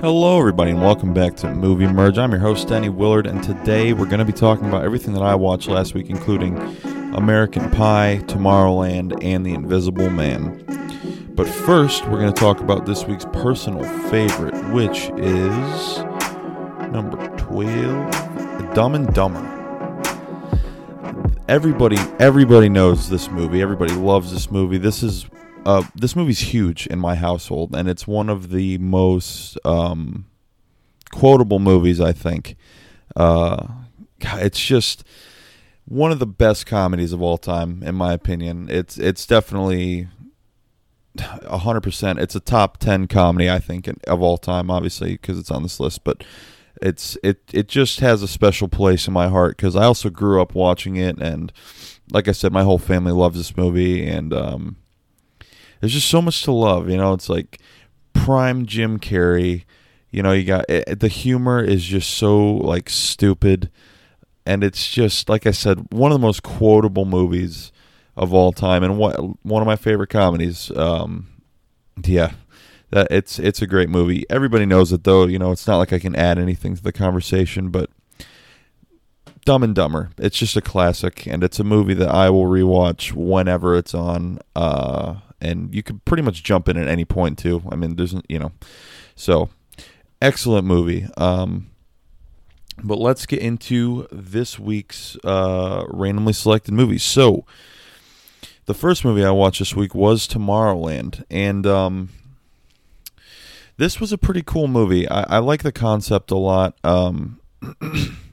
Hello, everybody, and welcome back to Movie Merge. I'm your host, Danny Willard, and today we're going to be talking about everything that I watched last week, including American Pie, Tomorrowland, and The Invisible Man. But first, we're going to talk about this week's personal favorite, which is number 12 Dumb and Dumber. Everybody, everybody knows this movie. Everybody loves this movie. This is uh, this movie's huge in my household, and it's one of the most um, quotable movies. I think uh, it's just one of the best comedies of all time, in my opinion. It's it's definitely hundred percent. It's a top ten comedy, I think, of all time. Obviously, because it's on this list, but it's it it just has a special place in my heart because I also grew up watching it, and like I said, my whole family loves this movie, and um, there's just so much to love. You know, it's like prime Jim Carrey. You know, you got it, the humor is just so like stupid, and it's just like I said, one of the most quotable movies of all time, and what one of my favorite comedies. Um, yeah, that it's it's a great movie. Everybody knows it though. You know, it's not like I can add anything to the conversation, but Dumb and Dumber. It's just a classic, and it's a movie that I will rewatch whenever it's on. Uh, and you could pretty much jump in at any point too. I mean, there's you know, so excellent movie. Um, but let's get into this week's uh, randomly selected movies. So, the first movie I watched this week was Tomorrowland, and um, this was a pretty cool movie. I, I like the concept a lot. Um,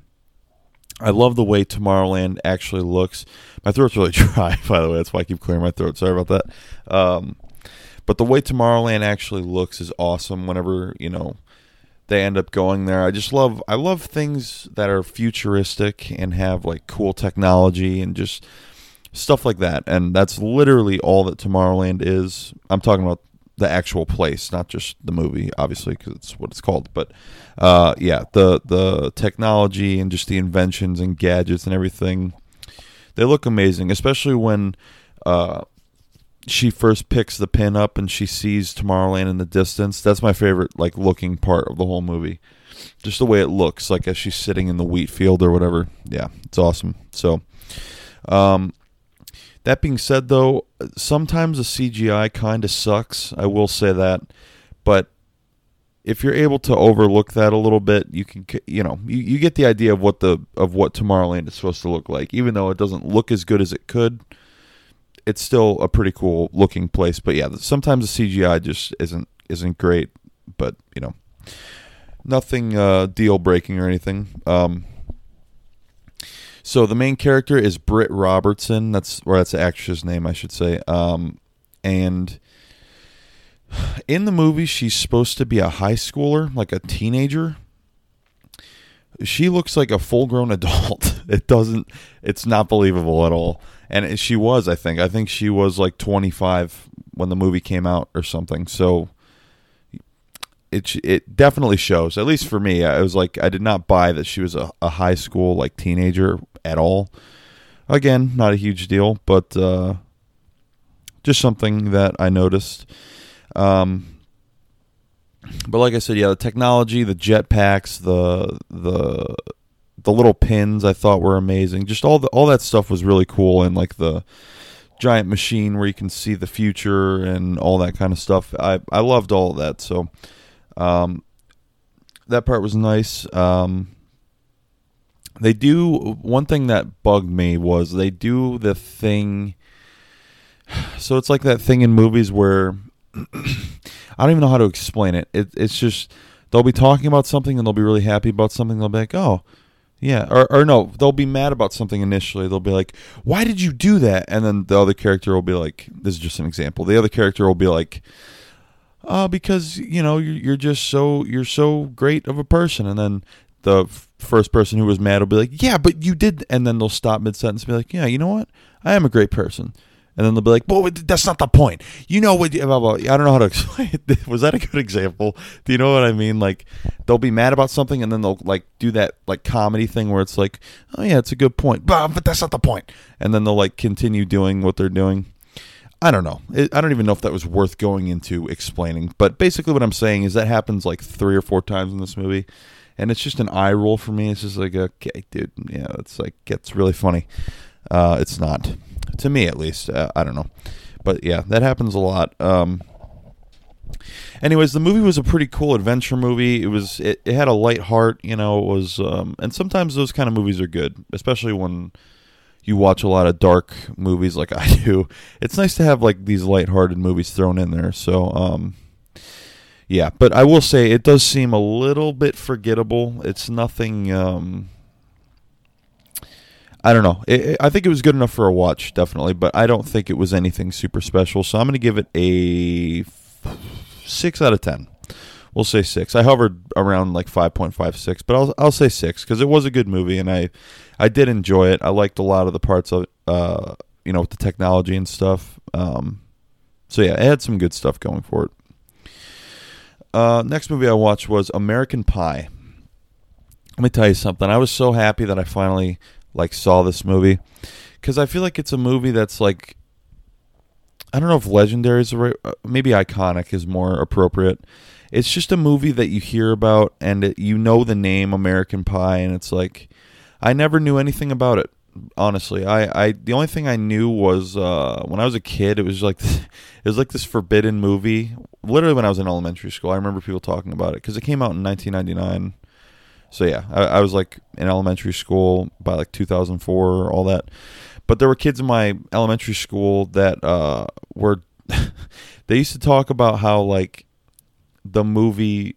I love the way Tomorrowland actually looks. My throat's really dry, by the way. That's why I keep clearing my throat. Sorry about that. Um, but the way Tomorrowland actually looks is awesome. Whenever you know they end up going there, I just love. I love things that are futuristic and have like cool technology and just stuff like that. And that's literally all that Tomorrowland is. I'm talking about the actual place, not just the movie, obviously, because it's what it's called. But uh, yeah, the the technology and just the inventions and gadgets and everything, they look amazing. Especially when uh, she first picks the pin up and she sees Tomorrowland in the distance. That's my favorite, like looking part of the whole movie. Just the way it looks, like as she's sitting in the wheat field or whatever. Yeah, it's awesome. So, um, that being said, though, sometimes the CGI kind of sucks. I will say that, but if you're able to overlook that a little bit, you can, you know, you, you get the idea of what the of what Tomorrowland is supposed to look like. Even though it doesn't look as good as it could, it's still a pretty cool looking place. But yeah, sometimes the CGI just isn't isn't great. But you know, nothing uh, deal breaking or anything. Um, so the main character is Britt Robertson. That's or that's the actress's name, I should say. Um, and in the movie, she's supposed to be a high schooler, like a teenager. She looks like a full-grown adult. It doesn't. It's not believable at all. And she was, I think. I think she was like 25 when the movie came out or something. So it it definitely shows. At least for me, I was like I did not buy that she was a, a high school like teenager at all. Again, not a huge deal, but uh, just something that I noticed. Um, but like I said, yeah, the technology, the jetpacks, the the the little pins, I thought were amazing. Just all the all that stuff was really cool, and like the giant machine where you can see the future and all that kind of stuff. I I loved all of that. So um, that part was nice. Um, they do one thing that bugged me was they do the thing. So it's like that thing in movies where I don't even know how to explain it. it. It's just they'll be talking about something and they'll be really happy about something. They'll be like, "Oh, yeah," or or no, they'll be mad about something initially. They'll be like, "Why did you do that?" And then the other character will be like, "This is just an example." The other character will be like, uh, because you know you're, you're just so you're so great of a person, and then the first person who was mad will be like, "Yeah, but you did," and then they'll stop mid sentence and be like, "Yeah, you know what? I am a great person." And then they'll be like, "Well, that's not the point." You know what? Blah, blah. I don't know how to explain it. Was that a good example? Do you know what I mean? Like, they'll be mad about something, and then they'll like do that like comedy thing where it's like, "Oh yeah, it's a good point," but that's not the point. And then they'll like continue doing what they're doing. I don't know. I don't even know if that was worth going into explaining. But basically, what I'm saying is that happens like three or four times in this movie, and it's just an eye roll for me. It's just like, okay, dude, yeah, it's like gets really funny. Uh, it's not to me, at least. Uh, I don't know, but yeah, that happens a lot. Um, anyways, the movie was a pretty cool adventure movie. It was it, it had a light heart, you know. It was, um, and sometimes those kind of movies are good, especially when you watch a lot of dark movies like I do, it's nice to have like these lighthearted movies thrown in there. So, um, yeah, but I will say it does seem a little bit forgettable. It's nothing. Um, I don't know. It, it, I think it was good enough for a watch, definitely, but I don't think it was anything super special. So I'm going to give it a six out of ten. We'll say six. I hovered around like five point five six, but I'll I'll say six because it was a good movie and I I did enjoy it. I liked a lot of the parts of uh you know with the technology and stuff. Um, so yeah, it had some good stuff going for it. Uh, next movie I watched was American Pie. Let me tell you something. I was so happy that I finally like saw this movie because I feel like it's a movie that's like I don't know if legendary is right, uh, maybe iconic is more appropriate it's just a movie that you hear about and it, you know the name American Pie, and it's like I never knew anything about it. Honestly, I, I the only thing I knew was uh, when I was a kid. It was like it was like this forbidden movie. Literally, when I was in elementary school, I remember people talking about it because it came out in 1999. So yeah, I, I was like in elementary school by like 2004, all that. But there were kids in my elementary school that uh, were they used to talk about how like the movie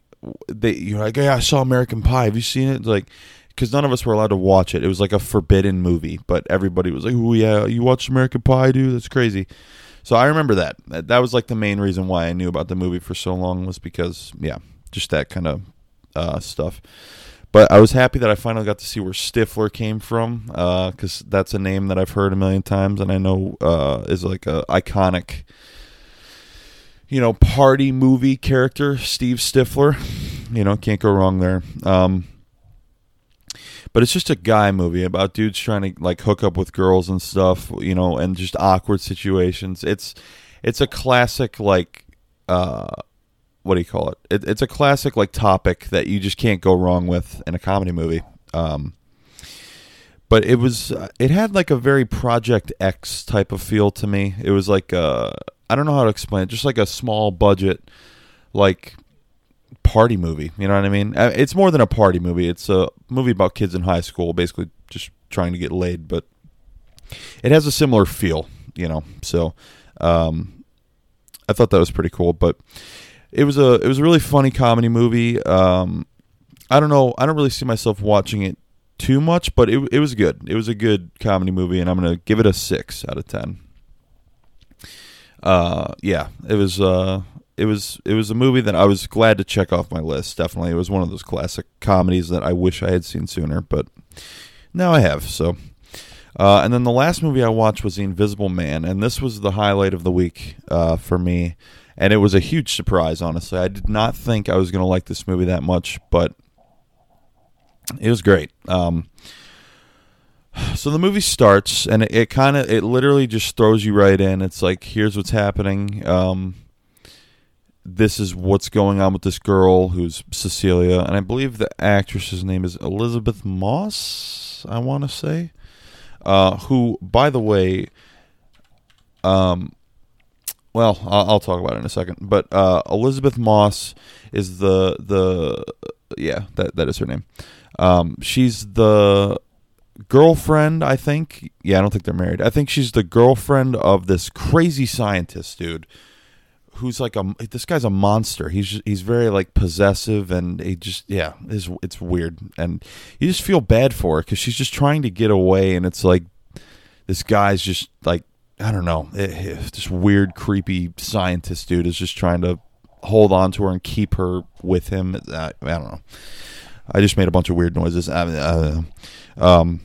they you're like yeah I saw American Pie have you seen it like because none of us were allowed to watch it. It was like a forbidden movie but everybody was like oh yeah you watched American Pie dude? That's crazy. So I remember that. That was like the main reason why I knew about the movie for so long was because yeah just that kind of uh, stuff. But I was happy that I finally got to see where Stifler came from because uh, that's a name that I've heard a million times and I know uh, is like a iconic you know, party movie character, Steve Stifler. You know, can't go wrong there. Um, but it's just a guy movie about dudes trying to like hook up with girls and stuff, you know, and just awkward situations. It's it's a classic like uh what do you call it? it it's a classic like topic that you just can't go wrong with in a comedy movie. Um but it was it had like a very Project X type of feel to me. It was like uh I don't know how to explain it. Just like a small budget, like party movie. You know what I mean? Uh, it's more than a party movie. It's a movie about kids in high school, basically just trying to get laid. But it has a similar feel, you know. So um, I thought that was pretty cool. But it was a it was a really funny comedy movie. Um, I don't know. I don't really see myself watching it too much, but it it was good. It was a good comedy movie, and I'm gonna give it a six out of ten uh, yeah, it was uh, it was it was a movie that I was glad to check off my list. Definitely, it was one of those classic comedies that I wish I had seen sooner, but now I have. So, uh, and then the last movie I watched was The Invisible Man, and this was the highlight of the week uh, for me, and it was a huge surprise. Honestly, I did not think I was going to like this movie that much, but it was great. Um, so the movie starts and it, it kind of it literally just throws you right in it's like here's what's happening um, this is what's going on with this girl who's cecilia and i believe the actress's name is Elisabeth moss i want to say uh, who by the way um, well I'll, I'll, talk about it in a second but uh, elisabeth moss is the the yeah that that is her name um, she's the girlfriend, I think. Yeah, I don't think they're married. I think she's the girlfriend of this crazy scientist dude who's like a this guy's a monster. He's he's very like possessive and he just yeah, it's it's weird and you just feel bad for her cuz she's just trying to get away and it's like this guy's just like I don't know, it, eh, it, eh, this weird creepy scientist dude is just trying to hold on to her and keep her with him. I, I don't know. I just made a bunch of weird noises. I, uh, um,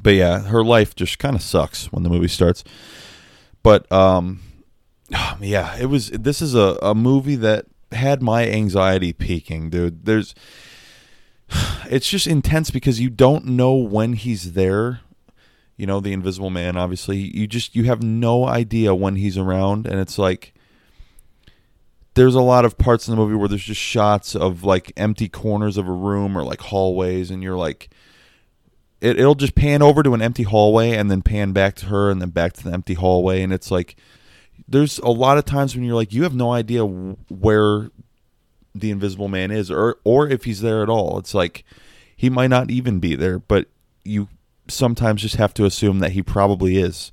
but yeah, her life just kind of sucks when the movie starts. But um, yeah, it was. This is a, a movie that had my anxiety peaking, dude. There's, it's just intense because you don't know when he's there. you know, the Invisible Man. Obviously, you just you have no idea when he's around, and it's like there's a lot of parts in the movie where there's just shots of like empty corners of a room or like hallways, and you're like, it, it'll just pan over to an empty hallway and then pan back to her and then back to the empty hallway, and it's like there's a lot of times when you're like you have no idea where the Invisible Man is or or if he's there at all. It's like he might not even be there, but you sometimes just have to assume that he probably is.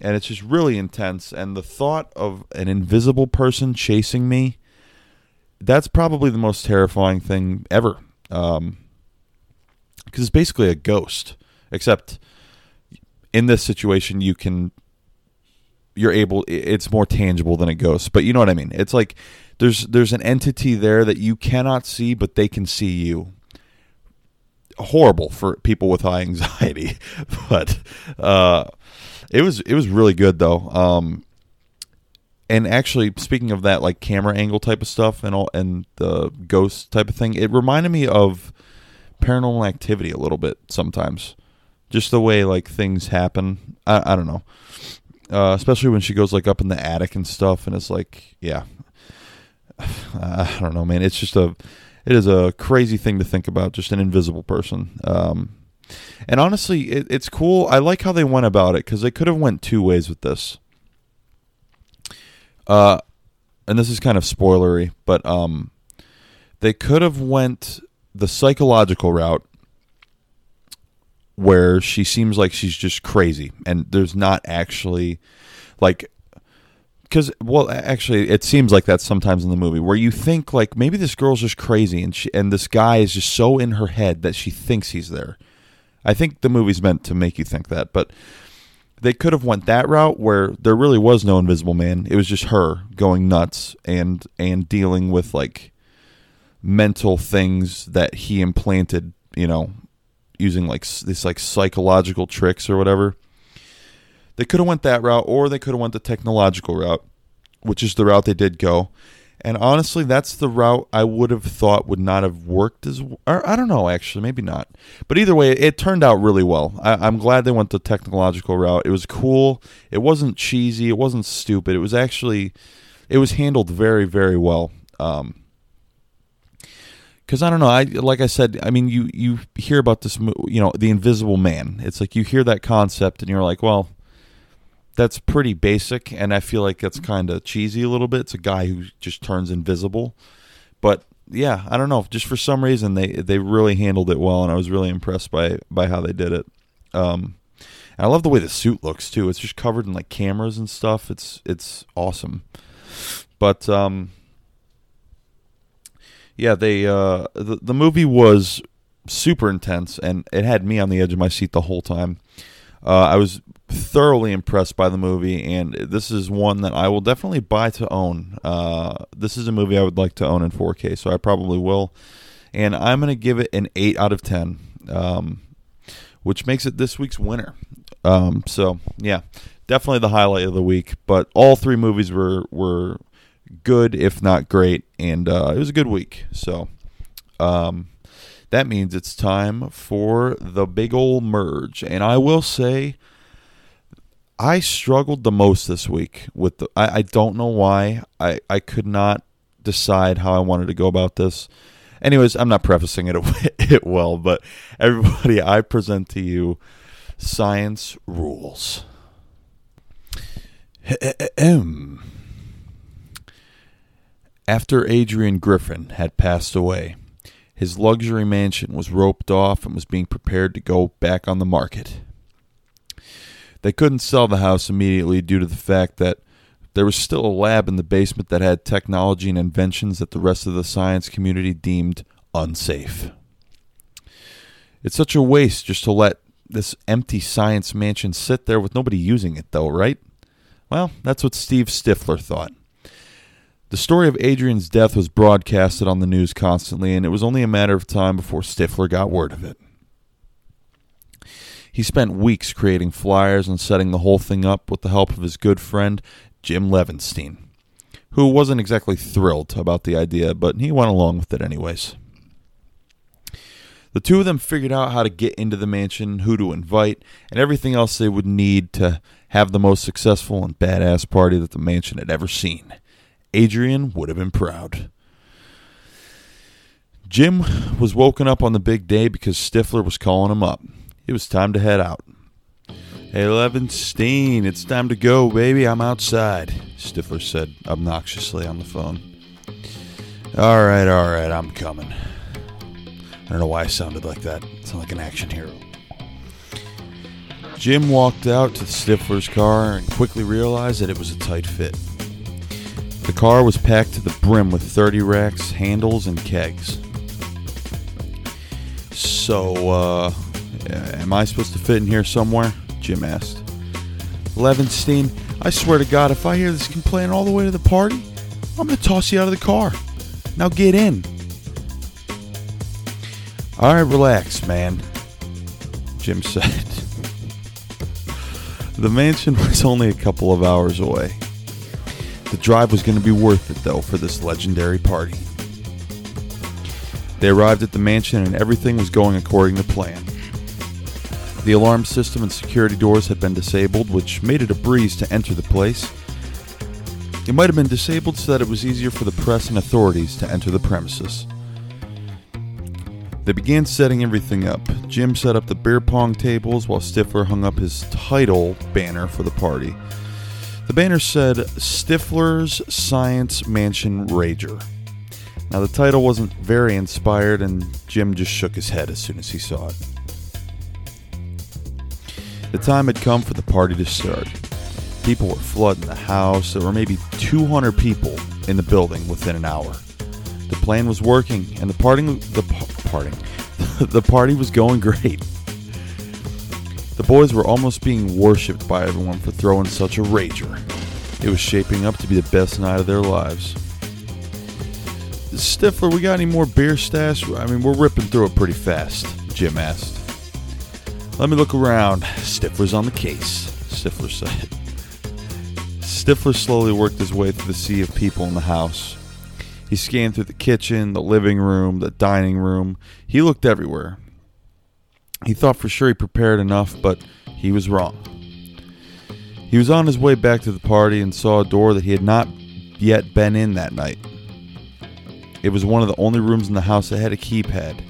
And it's just really intense. And the thought of an invisible person chasing me, that's probably the most terrifying thing ever. Um, because it's basically a ghost, except in this situation, you can, you're able, it's more tangible than a ghost. But you know what I mean? It's like there's there's an entity there that you cannot see, but they can see you horrible for people with high anxiety, but uh, it was it was really good though. Um, and actually, speaking of that, like camera angle type of stuff and all, and the ghost type of thing, it reminded me of Paranormal Activity a little bit sometimes. Just the way like things happen. I, I don't know. Uh, especially when she goes like up in the attic and stuff, and it's like, yeah, I don't know, man. It's just a it is a crazy thing to think about, just an invisible person. Um, and honestly, it, it's cool. I like how they went about it because they could have went two ways with this. Uh, and this is kind of spoilery, but um, they could have went the psychological route where she seems like she's just crazy and there's not actually like because well actually it seems like that sometimes in the movie where you think like maybe this girl's just crazy and she and this guy is just so in her head that she thinks he's there. I think the movie's meant to make you think that but they could have went that route where there really was no invisible man. It was just her going nuts and and dealing with like mental things that he implanted you know using like this like psychological tricks or whatever they could have went that route, or they could have went the technological route, which is the route they did go. And honestly, that's the route I would have thought would not have worked as. Or I don't know, actually, maybe not. But either way, it turned out really well. I, am glad they went the technological route. It was cool. It wasn't cheesy. It wasn't stupid. It was actually, it was handled very, very well. Um, because I don't know. I like I said. I mean, you you hear about this, you know, the Invisible Man. It's like you hear that concept, and you're like, well, that's pretty basic, and I feel like that's kind of cheesy a little bit. It's a guy who just turns invisible, but yeah, I don't know. Just for some reason, they they really handled it well, and I was really impressed by by how they did it. Um, and I love the way the suit looks too. It's just covered in like cameras and stuff. It's it's awesome. But um, yeah, they uh, the the movie was super intense, and it had me on the edge of my seat the whole time. Uh, I was thoroughly impressed by the movie, and this is one that I will definitely buy to own. Uh, this is a movie I would like to own in 4K, so I probably will. And I'm going to give it an 8 out of 10, um, which makes it this week's winner. Um, so, yeah, definitely the highlight of the week. But all three movies were, were good, if not great, and uh, it was a good week. So, um, that means it's time for the big old merge. And I will say, I struggled the most this week with the. I, I don't know why. I, I could not decide how I wanted to go about this. Anyways, I'm not prefacing it, it well, but everybody, I present to you science rules. After Adrian Griffin had passed away, his luxury mansion was roped off and was being prepared to go back on the market. They couldn't sell the house immediately due to the fact that there was still a lab in the basement that had technology and inventions that the rest of the science community deemed unsafe. It's such a waste just to let this empty science mansion sit there with nobody using it, though, right? Well, that's what Steve Stifler thought. The story of Adrian's death was broadcasted on the news constantly, and it was only a matter of time before Stifler got word of it. He spent weeks creating flyers and setting the whole thing up with the help of his good friend, Jim Levenstein, who wasn't exactly thrilled about the idea, but he went along with it anyways. The two of them figured out how to get into the mansion, who to invite, and everything else they would need to have the most successful and badass party that the mansion had ever seen. Adrian would have been proud. Jim was woken up on the big day because Stifler was calling him up. It was time to head out. Hey, Levenstein, it's time to go, baby. I'm outside, Stifler said obnoxiously on the phone. All right, all right, I'm coming. I don't know why I sounded like that. I sound like an action hero. Jim walked out to Stifler's car and quickly realized that it was a tight fit. The car was packed to the brim with 30 racks, handles, and kegs. So, uh, am I supposed to fit in here somewhere? Jim asked. Levenstein, I swear to God, if I hear this complaint all the way to the party, I'm going to toss you out of the car. Now get in. All right, relax, man, Jim said. the mansion was only a couple of hours away. The drive was going to be worth it, though, for this legendary party. They arrived at the mansion and everything was going according to plan. The alarm system and security doors had been disabled, which made it a breeze to enter the place. It might have been disabled so that it was easier for the press and authorities to enter the premises. They began setting everything up. Jim set up the beer pong tables while Stifler hung up his title banner for the party. The banner said Stifler's Science Mansion Rager. Now, the title wasn't very inspired, and Jim just shook his head as soon as he saw it. The time had come for the party to start. People were flooding the house. There were maybe 200 people in the building within an hour. The plan was working, and the party the party the party was going great. The boys were almost being worshipped by everyone for throwing such a rager. It was shaping up to be the best night of their lives. Stifler, we got any more beer stash? I mean, we're ripping through it pretty fast, Jim asked. Let me look around. Stifler's on the case, Stifler said. Stifler slowly worked his way through the sea of people in the house. He scanned through the kitchen, the living room, the dining room. He looked everywhere. He thought for sure he prepared enough, but he was wrong. He was on his way back to the party and saw a door that he had not yet been in that night. It was one of the only rooms in the house that had a keypad.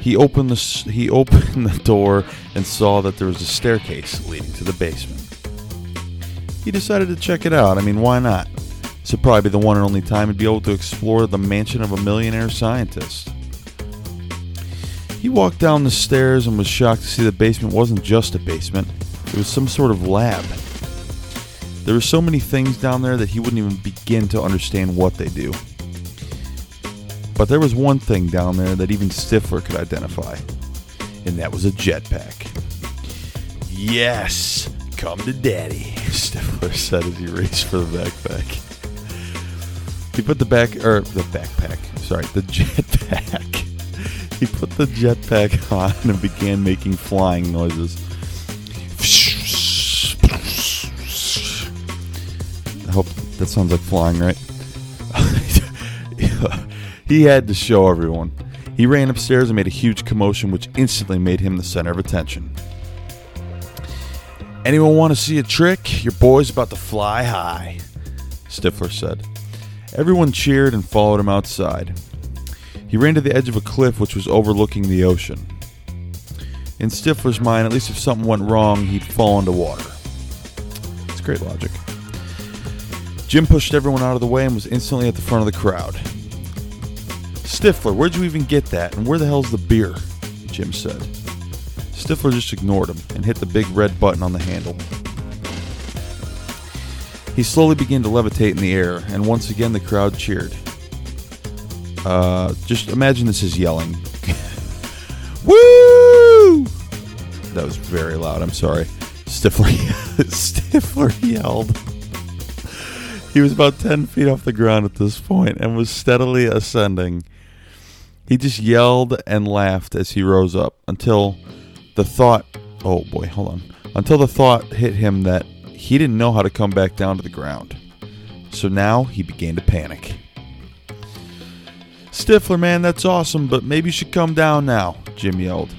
He opened the he opened the door and saw that there was a staircase leading to the basement. He decided to check it out. I mean, why not? This would probably be the one and only time he'd be able to explore the mansion of a millionaire scientist. He walked down the stairs and was shocked to see the basement wasn't just a basement, it was some sort of lab. There were so many things down there that he wouldn't even begin to understand what they do. But there was one thing down there that even Stifler could identify, and that was a jetpack. Yes, come to daddy, Stifler said as he reached for the backpack. He put the back, or the backpack, sorry, the jetpack. He put the jetpack on and began making flying noises. I hope that sounds like flying, right? He had to show everyone. He ran upstairs and made a huge commotion, which instantly made him the center of attention. Anyone want to see a trick? Your boy's about to fly high, Stifler said. Everyone cheered and followed him outside. He ran to the edge of a cliff which was overlooking the ocean. In Stifler's mind, at least if something went wrong, he'd fall into water. It's great logic. Jim pushed everyone out of the way and was instantly at the front of the crowd. Stifler, where'd you even get that? And where the hell's the beer? Jim said. Stifler just ignored him and hit the big red button on the handle. He slowly began to levitate in the air, and once again the crowd cheered. Uh, just imagine this is yelling. Woo! That was very loud. I'm sorry. Stifler, Stifler yelled. He was about 10 feet off the ground at this point and was steadily ascending. He just yelled and laughed as he rose up until the thought, oh boy, hold on, until the thought hit him that he didn't know how to come back down to the ground. So now he began to panic. Stifler, man, that's awesome, but maybe you should come down now, Jim yelled.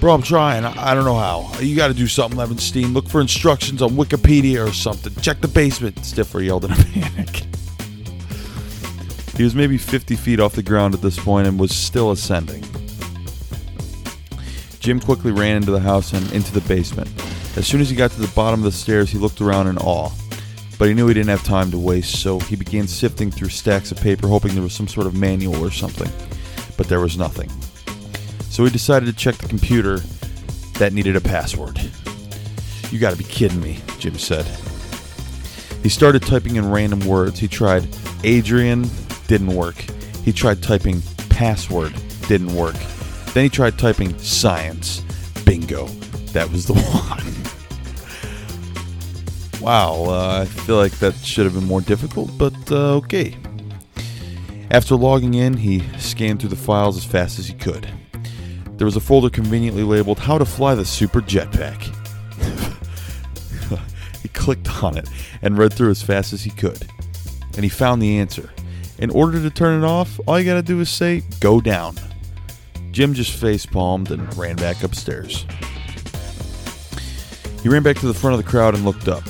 Bro, I'm trying. I, don't know how. You got to do something, Levenstein. Look for instructions on Wikipedia or something. Check the basement, Stifler yelled in a panic. he was maybe 50 feet off the ground at this point and was still ascending. Jim quickly ran into the house and into the basement. As soon as he got to the bottom of the stairs, he looked around in awe. But he knew he didn't have time to waste, so he began sifting through stacks of paper, hoping there was some sort of manual or something. But there was nothing. So he decided to check the computer that needed a password. You gotta be kidding me, Jim said. He started typing in random words. He tried Adrian, didn't work. He tried typing password, didn't work. Then he tried typing science. Bingo. That was the one. Wow, uh, I feel like that should have been more difficult, but uh, okay. After logging in, he scanned through the files as fast as he could. There was a folder conveniently labeled How to Fly the Super Jetpack. he clicked on it and read through as fast as he could. And he found the answer. In order to turn it off, all you gotta do is say, Go down. Jim just face palmed and ran back upstairs. He ran back to the front of the crowd and looked up.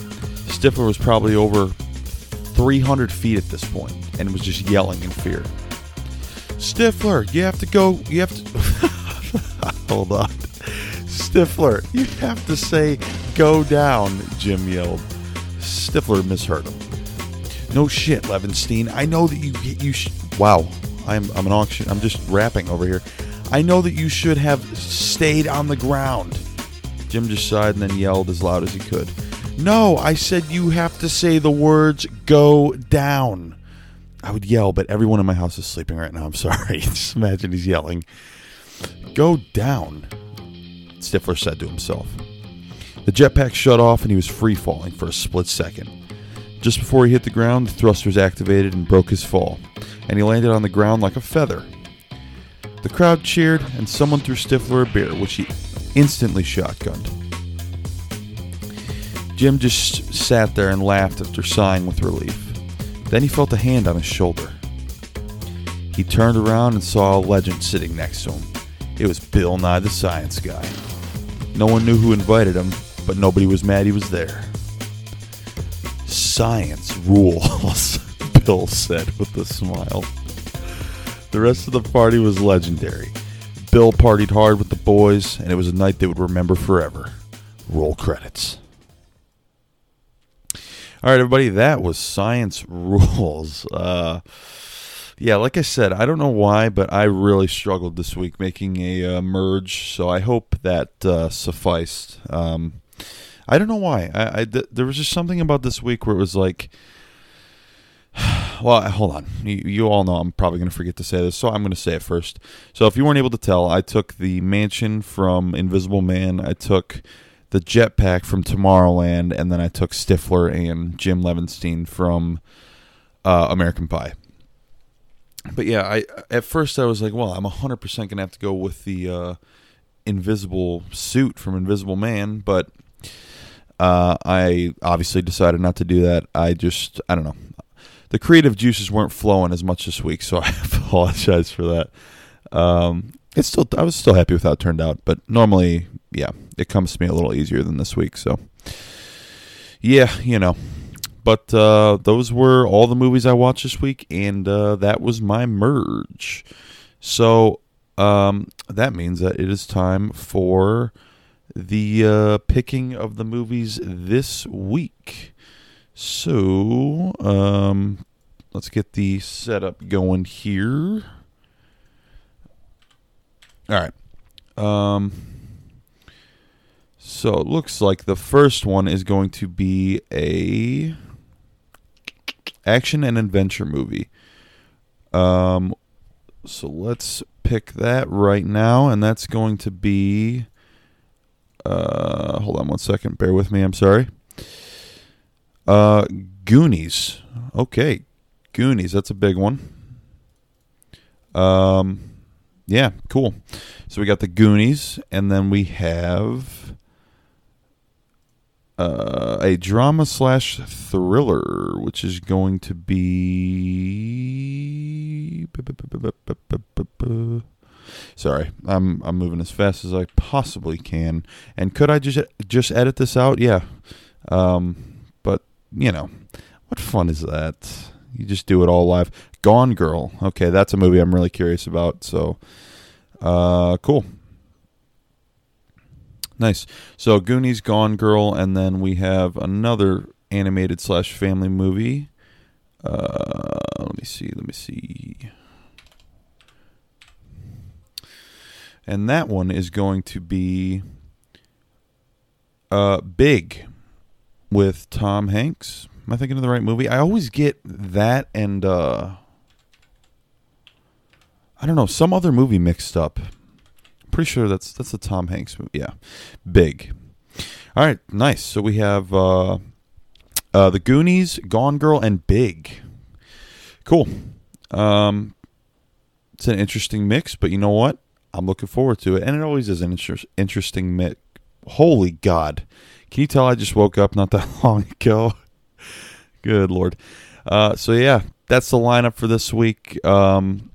Stifler was probably over 300 feet at this point and was just yelling in fear. Stifler, you have to go. You have to. Hold on. Stifler, you have to say go down, Jim yelled. Stifler misheard him. No shit, Levenstein. I know that you you sh- Wow. I'm I'm an auction. I'm just rapping over here. I know that you should have stayed on the ground. Jim just sighed and then yelled as loud as he could. No, I said you have to say the words go down. I would yell, but everyone in my house is sleeping right now. I'm sorry. Just imagine he's yelling. Go down, Stifler said to himself. The jetpack shut off and he was free falling for a split second. Just before he hit the ground, the thrusters activated and broke his fall, and he landed on the ground like a feather. The crowd cheered, and someone threw Stifler a beer, which he instantly shotgunned. Jim just sat there and laughed after sighing with relief. Then he felt a hand on his shoulder. He turned around and saw a legend sitting next to him. It was Bill Nye the Science Guy. No one knew who invited him, but nobody was mad he was there. Science rules, Bill said with a smile. The rest of the party was legendary. Bill partied hard with the boys, and it was a night they would remember forever. Roll credits. All right, everybody, that was Science Rules. Uh, yeah, like I said, I don't know why, but I really struggled this week making a uh, merge, so I hope that uh, sufficed. Um, I don't know why. I, I th- there was just something about this week where it was like, well, hold on. You, you all know I'm probably going to forget to say this, so I'm going to say it first. So, if you weren't able to tell, I took the mansion from Invisible Man. I took the jetpack from Tomorrowland, and then I took Stifler and Jim Levenstein from uh, American Pie. But yeah, I at first I was like, well, I'm 100% gonna have to go with the uh, invisible suit from Invisible Man, but uh, I obviously decided not to do that. I just I don't know. The creative juices weren't flowing as much this week, so I apologize for that. Um, it's still I was still happy with how it turned out, but normally, yeah, it comes to me a little easier than this week. So, yeah, you know. But uh, those were all the movies I watched this week, and uh, that was my merge. So um, that means that it is time for the uh, picking of the movies this week. So um, let's get the setup going here. All right. Um, so it looks like the first one is going to be a action and adventure movie. Um, so let's pick that right now, and that's going to be. Uh, hold on one second. Bear with me. I'm sorry. Uh, Goonies. Okay, Goonies. That's a big one. Um, yeah, cool. So we got the Goonies, and then we have uh, a drama slash thriller, which is going to be. Sorry, I'm I'm moving as fast as I possibly can. And could I just just edit this out? Yeah. Um, but you know, what fun is that? You just do it all live. Gone Girl. Okay, that's a movie I'm really curious about. So, uh, cool. Nice. So Goonies, Gone Girl, and then we have another animated slash family movie. Uh, let me see. Let me see. And that one is going to be uh, Big with Tom Hanks. Am I thinking of the right movie? I always get that and uh, I don't know some other movie mixed up. Pretty sure that's that's the Tom Hanks movie. Yeah, Big. All right, nice. So we have uh, uh, the Goonies, Gone Girl, and Big. Cool. Um, it's an interesting mix, but you know what? I'm looking forward to it, and it always is an inter- interesting mix. Holy God! Can you tell I just woke up not that long ago? Good lord. Uh, so yeah, that's the lineup for this week. Um,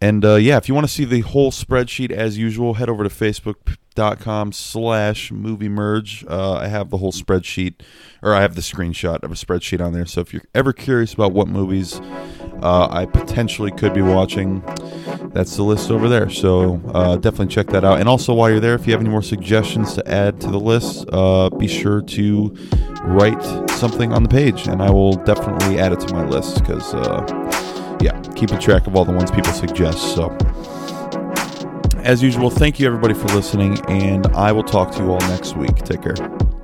and uh, yeah, if you want to see the whole spreadsheet as usual, head over to facebook.com slash movie merge. Uh, I have the whole spreadsheet, or I have the screenshot of a spreadsheet on there. So if you're ever curious about what movies uh, I potentially could be watching, that's the list over there. So uh, definitely check that out. And also, while you're there, if you have any more suggestions to add to the list, uh, be sure to write something on the page, and I will definitely add it to my list because uh, yeah, keeping track of all the ones people suggest. So, as usual, thank you everybody for listening, and I will talk to you all next week. Take care.